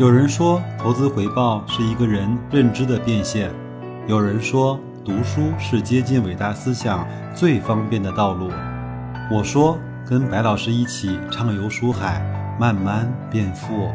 有人说，投资回报是一个人认知的变现；有人说，读书是接近伟大思想最方便的道路。我说，跟白老师一起畅游书海，慢慢变富。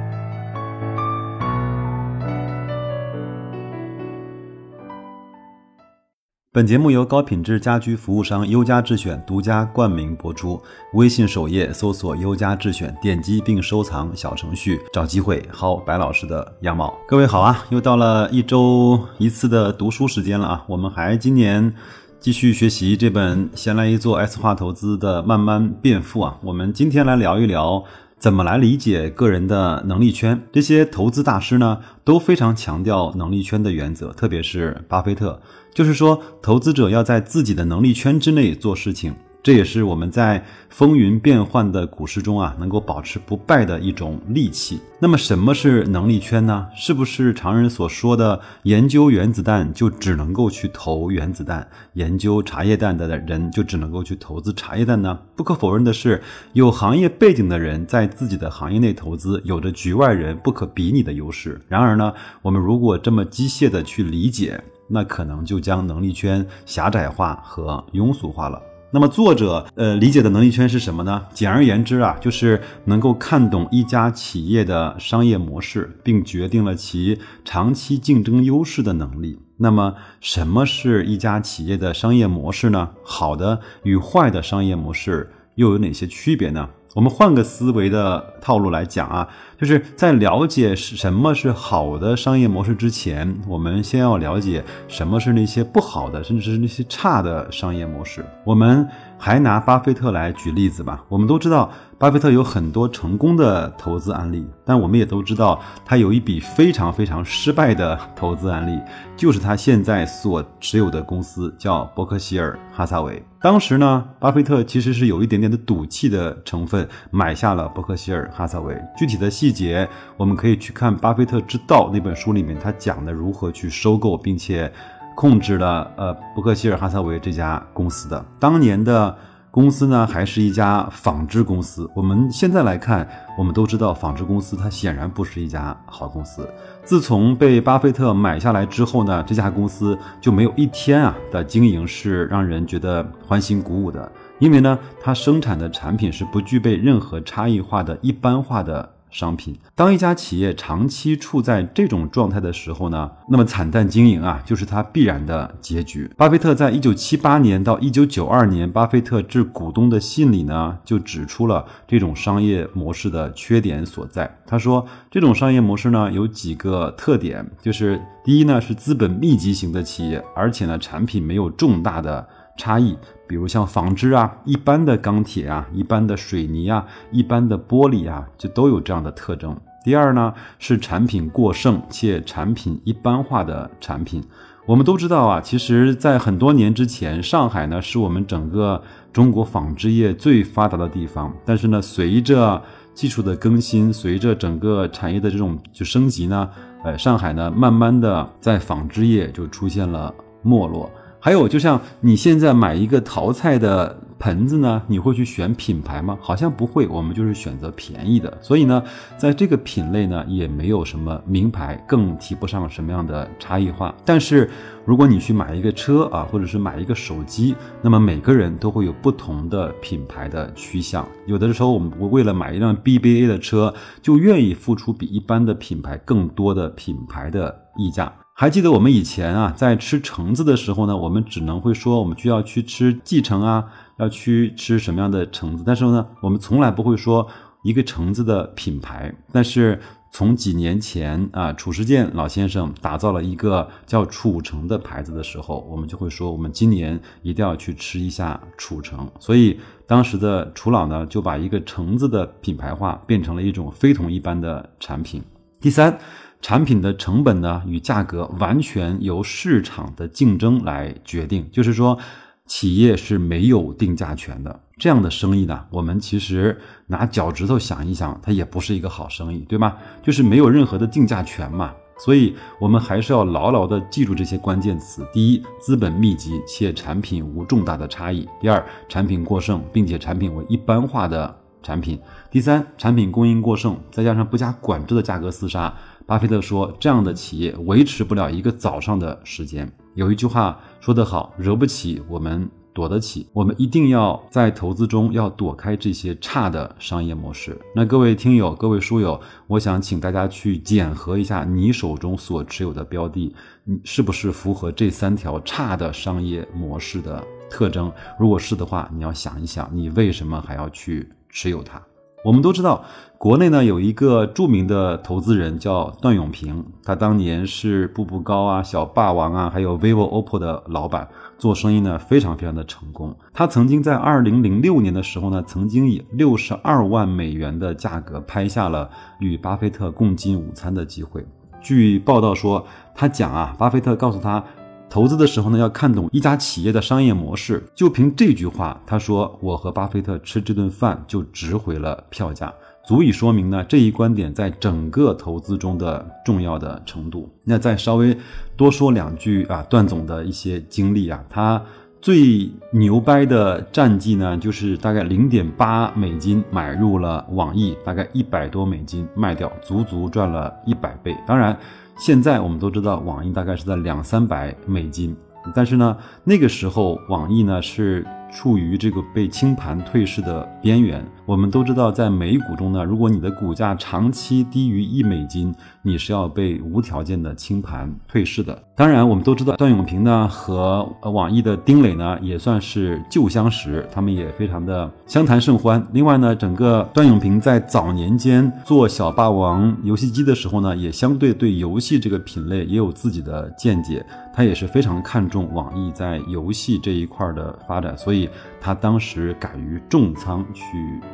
本节目由高品质家居服务商优家智选独家冠名播出。微信首页搜索“优家智选”，点击并收藏小程序，找机会薅白老师的羊毛。各位好啊，又到了一周一次的读书时间了啊！我们还今年继续学习这本闲来一做 S 化投资的慢慢变富啊。我们今天来聊一聊。怎么来理解个人的能力圈？这些投资大师呢，都非常强调能力圈的原则，特别是巴菲特，就是说，投资者要在自己的能力圈之内做事情。这也是我们在风云变幻的股市中啊，能够保持不败的一种利器。那么，什么是能力圈呢？是不是常人所说的研究原子弹就只能够去投原子弹，研究茶叶蛋的人就只能够去投资茶叶蛋呢？不可否认的是，有行业背景的人在自己的行业内投资，有着局外人不可比拟的优势。然而呢，我们如果这么机械的去理解，那可能就将能力圈狭窄化和庸俗化了。那么作者呃理解的能力圈是什么呢？简而言之啊，就是能够看懂一家企业的商业模式，并决定了其长期竞争优势的能力。那么什么是一家企业的商业模式呢？好的与坏的商业模式又有哪些区别呢？我们换个思维的套路来讲啊，就是在了解什么是好的商业模式之前，我们先要了解什么是那些不好的，甚至是那些差的商业模式。我们。还拿巴菲特来举例子吧。我们都知道，巴菲特有很多成功的投资案例，但我们也都知道，他有一笔非常非常失败的投资案例，就是他现在所持有的公司叫伯克希尔哈撒韦。当时呢，巴菲特其实是有一点点的赌气的成分，买下了伯克希尔哈撒韦。具体的细节，我们可以去看《巴菲特之道》那本书里面，他讲的如何去收购，并且。控制了呃伯克希尔哈撒韦这家公司的当年的公司呢，还是一家纺织公司。我们现在来看，我们都知道纺织公司它显然不是一家好公司。自从被巴菲特买下来之后呢，这家公司就没有一天啊的经营是让人觉得欢欣鼓舞的，因为呢，它生产的产品是不具备任何差异化的一般化的。商品，当一家企业长期处在这种状态的时候呢，那么惨淡经营啊，就是它必然的结局。巴菲特在一九七八年到一九九二年，巴菲特致股东的信里呢，就指出了这种商业模式的缺点所在。他说，这种商业模式呢，有几个特点，就是第一呢，是资本密集型的企业，而且呢，产品没有重大的。差异，比如像纺织啊、一般的钢铁啊、一般的水泥啊、一般的玻璃啊，就都有这样的特征。第二呢，是产品过剩且产品一般化的产品。我们都知道啊，其实，在很多年之前，上海呢是我们整个中国纺织业最发达的地方。但是呢，随着技术的更新，随着整个产业的这种就升级呢，呃，上海呢慢慢的在纺织业就出现了没落。还有，就像你现在买一个淘菜的盆子呢，你会去选品牌吗？好像不会，我们就是选择便宜的。所以呢，在这个品类呢，也没有什么名牌，更提不上什么样的差异化。但是，如果你去买一个车啊，或者是买一个手机，那么每个人都会有不同的品牌的趋向。有的时候，我们为了买一辆 BBA 的车，就愿意付出比一般的品牌更多的品牌的溢价。还记得我们以前啊，在吃橙子的时候呢，我们只能会说我们就要去吃蓟橙啊，要去吃什么样的橙子，但是呢，我们从来不会说一个橙子的品牌。但是从几年前啊，褚时健老先生打造了一个叫褚橙的牌子的时候，我们就会说我们今年一定要去吃一下褚橙。所以当时的褚老呢，就把一个橙子的品牌化变成了一种非同一般的产品。第三。产品的成本呢与价格完全由市场的竞争来决定，就是说，企业是没有定价权的。这样的生意呢，我们其实拿脚趾头想一想，它也不是一个好生意，对吗？就是没有任何的定价权嘛。所以，我们还是要牢牢的记住这些关键词：第一，资本密集且产品无重大的差异；第二，产品过剩并且产品为一般化的。产品。第三，产品供应过剩，再加上不加管制的价格厮杀。巴菲特说，这样的企业维持不了一个早上的时间。有一句话说得好，惹不起我们。躲得起，我们一定要在投资中要躲开这些差的商业模式。那各位听友、各位书友，我想请大家去检核一下你手中所持有的标的，你是不是符合这三条差的商业模式的特征？如果是的话，你要想一想，你为什么还要去持有它？我们都知道，国内呢有一个著名的投资人叫段永平，他当年是步步高啊、小霸王啊，还有 vivo、OPPO 的老板，做生意呢非常非常的成功。他曾经在二零零六年的时候呢，曾经以六十二万美元的价格拍下了与巴菲特共进午餐的机会。据报道说，他讲啊，巴菲特告诉他。投资的时候呢，要看懂一家企业的商业模式。就凭这句话，他说：“我和巴菲特吃这顿饭就值回了票价，足以说明呢这一观点在整个投资中的重要的程度。”那再稍微多说两句啊，段总的一些经历啊，他最牛掰的战绩呢，就是大概零点八美金买入了网易，大概一百多美金卖掉，足足赚了一百倍。当然。现在我们都知道，网易大概是在两三百美金，但是呢，那个时候网易呢是。处于这个被清盘退市的边缘。我们都知道，在美股中呢，如果你的股价长期低于一美金，你是要被无条件的清盘退市的。当然，我们都知道段永平呢和网易的丁磊呢也算是旧相识，他们也非常的相谈甚欢。另外呢，整个段永平在早年间做小霸王游戏机的时候呢，也相对对游戏这个品类也有自己的见解。他也是非常看重网易在游戏这一块的发展，所以他当时敢于重仓去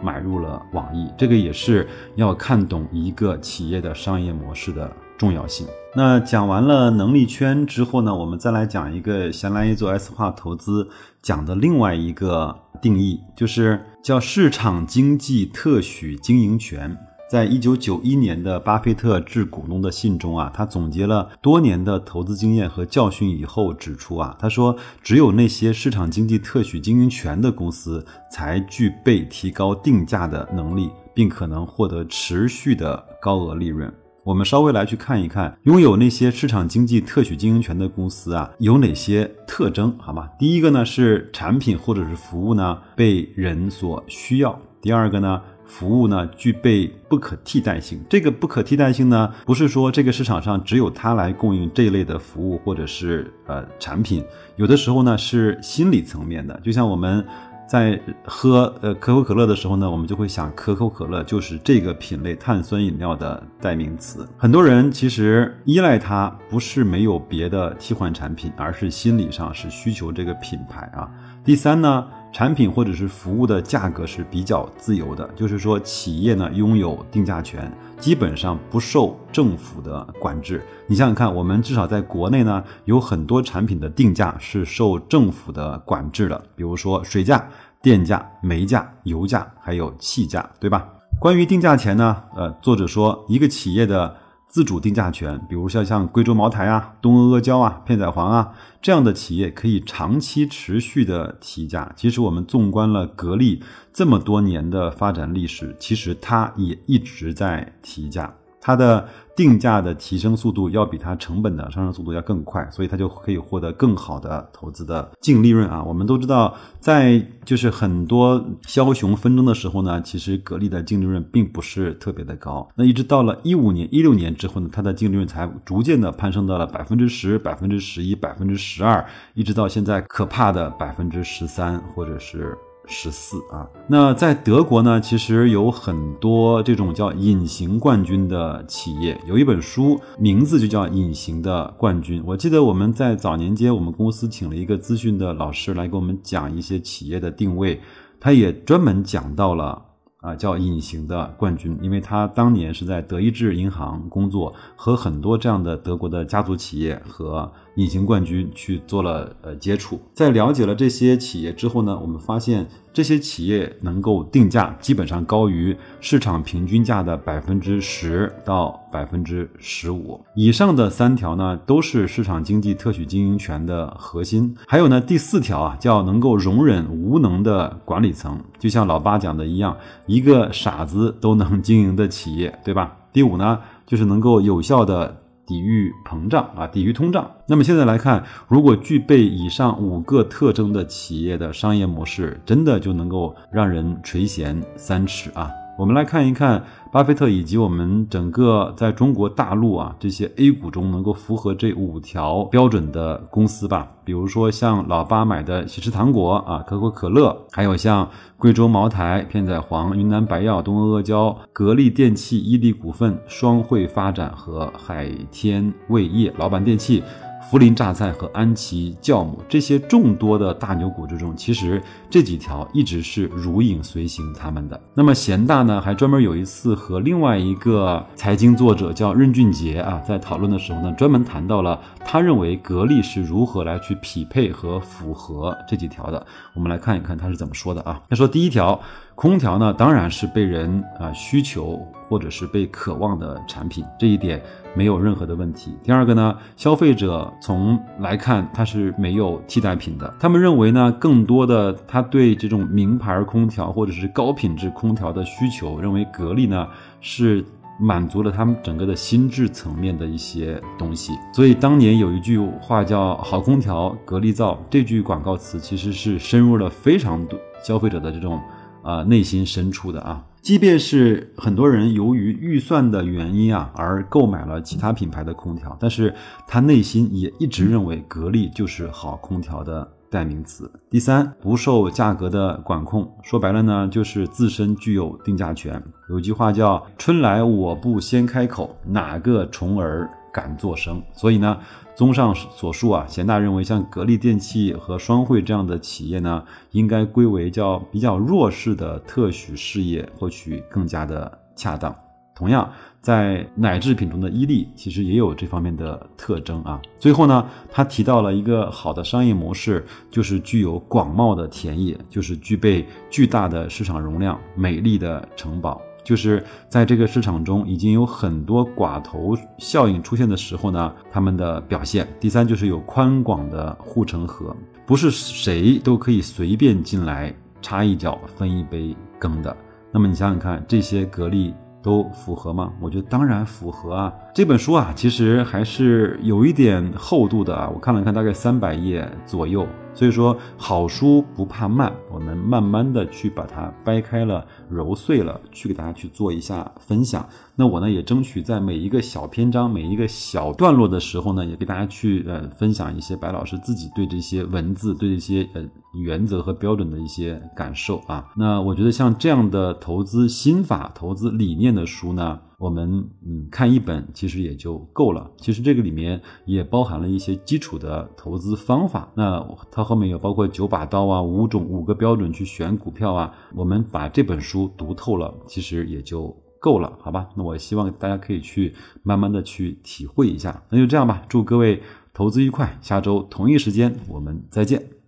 买入了网易。这个也是要看懂一个企业的商业模式的重要性。那讲完了能力圈之后呢，我们再来讲一个闲来一做 S 化投资讲的另外一个定义，就是叫市场经济特许经营权。在一九九一年的巴菲特致股东的信中啊，他总结了多年的投资经验和教训以后指出啊，他说，只有那些市场经济特许经营权的公司才具备提高定价的能力，并可能获得持续的高额利润。我们稍微来去看一看，拥有那些市场经济特许经营权的公司啊，有哪些特征？好吗？第一个呢是产品或者是服务呢被人所需要。第二个呢？服务呢具备不可替代性，这个不可替代性呢，不是说这个市场上只有它来供应这类的服务或者是呃产品，有的时候呢是心理层面的，就像我们在喝呃可口可乐的时候呢，我们就会想可口可乐就是这个品类碳酸饮料的代名词。很多人其实依赖它不是没有别的替换产品，而是心理上是需求这个品牌啊。第三呢。产品或者是服务的价格是比较自由的，就是说企业呢拥有定价权，基本上不受政府的管制。你想想看，我们至少在国内呢，有很多产品的定价是受政府的管制的，比如说水价、电价、煤价、油价，还有气价，对吧？关于定价权呢，呃，作者说一个企业的。自主定价权，比如像像贵州茅台啊、东阿阿胶啊、片仔癀啊这样的企业，可以长期持续的提价。其实我们纵观了格力这么多年的发展历史，其实它也一直在提价。它的定价的提升速度要比它成本的上升速度要更快，所以它就可以获得更好的投资的净利润啊。我们都知道，在就是很多枭雄纷争的时候呢，其实格力的净利润并不是特别的高。那一直到了一五年、一六年之后呢，它的净利润才逐渐的攀升到了百分之十、百分之十一、百分之十二，一直到现在可怕的百分之十三或者是。十四啊，那在德国呢，其实有很多这种叫隐形冠军的企业。有一本书名字就叫《隐形的冠军》。我记得我们在早年间，我们公司请了一个资讯的老师来给我们讲一些企业的定位，他也专门讲到了啊，叫隐形的冠军，因为他当年是在德意志银行工作，和很多这样的德国的家族企业和隐形冠军去做了呃接触。在了解了这些企业之后呢，我们发现这些企业能够定价基本上高于市场平均价的百分之十到百分之十五以上的三条呢，都是市场经济特许经营权的核心。还有呢，第四条啊，叫能够容忍无能的管理层，就像老八讲的一样，一个傻子都能经营的企业，对吧？第五呢，就是能够有效的。抵御膨胀啊，抵御通胀。那么现在来看，如果具备以上五个特征的企业的商业模式，真的就能够让人垂涎三尺啊。我们来看一看巴菲特以及我们整个在中国大陆啊这些 A 股中能够符合这五条标准的公司吧。比如说像老八买的喜事糖果啊，可口可乐，还有像贵州茅台、片仔癀、云南白药、东阿阿胶、格力电器、伊利股份、双汇发展和海天味业、老板电器。涪陵榨菜和安琪酵母这些众多的大牛股之中，其实这几条一直是如影随形他们的。那么贤大呢，还专门有一次和另外一个财经作者叫任俊杰啊，在讨论的时候呢，专门谈到了他认为格力是如何来去匹配和符合这几条的。我们来看一看他是怎么说的啊。他说第一条。空调呢，当然是被人啊需求或者是被渴望的产品，这一点没有任何的问题。第二个呢，消费者从来看它是没有替代品的，他们认为呢，更多的他对这种名牌空调或者是高品质空调的需求，认为格力呢是满足了他们整个的心智层面的一些东西。所以当年有一句话叫“好空调格力造”，这句广告词其实是深入了非常多消费者的这种。啊，内心深处的啊，即便是很多人由于预算的原因啊，而购买了其他品牌的空调，但是他内心也一直认为格力就是好空调的代名词。第三，不受价格的管控，说白了呢，就是自身具有定价权。有句话叫“春来我不先开口，哪个虫儿敢作声”，所以呢。综上所述啊，贤大认为像格力电器和双汇这样的企业呢，应该归为叫比较弱势的特许事业，或许更加的恰当。同样，在奶制品中的伊利其实也有这方面的特征啊。最后呢，他提到了一个好的商业模式，就是具有广袤的田野，就是具备巨大的市场容量、美丽的城堡。就是在这个市场中已经有很多寡头效应出现的时候呢，他们的表现。第三就是有宽广的护城河，不是谁都可以随便进来插一脚分一杯羹的。那么你想想看，这些格力都符合吗？我觉得当然符合啊。这本书啊，其实还是有一点厚度的啊，我看了看，大概三百页左右。所以说，好书不怕慢，我们慢慢的去把它掰开了、揉碎了，去给大家去做一下分享。那我呢，也争取在每一个小篇章、每一个小段落的时候呢，也给大家去呃分享一些白老师自己对这些文字、对这些呃原则和标准的一些感受啊。那我觉得像这样的投资心法、投资理念的书呢。我们嗯看一本其实也就够了，其实这个里面也包含了一些基础的投资方法。那它后面有包括九把刀啊，五种五个标准去选股票啊。我们把这本书读透了，其实也就够了，好吧？那我希望大家可以去慢慢的去体会一下。那就这样吧，祝各位投资愉快，下周同一时间我们再见。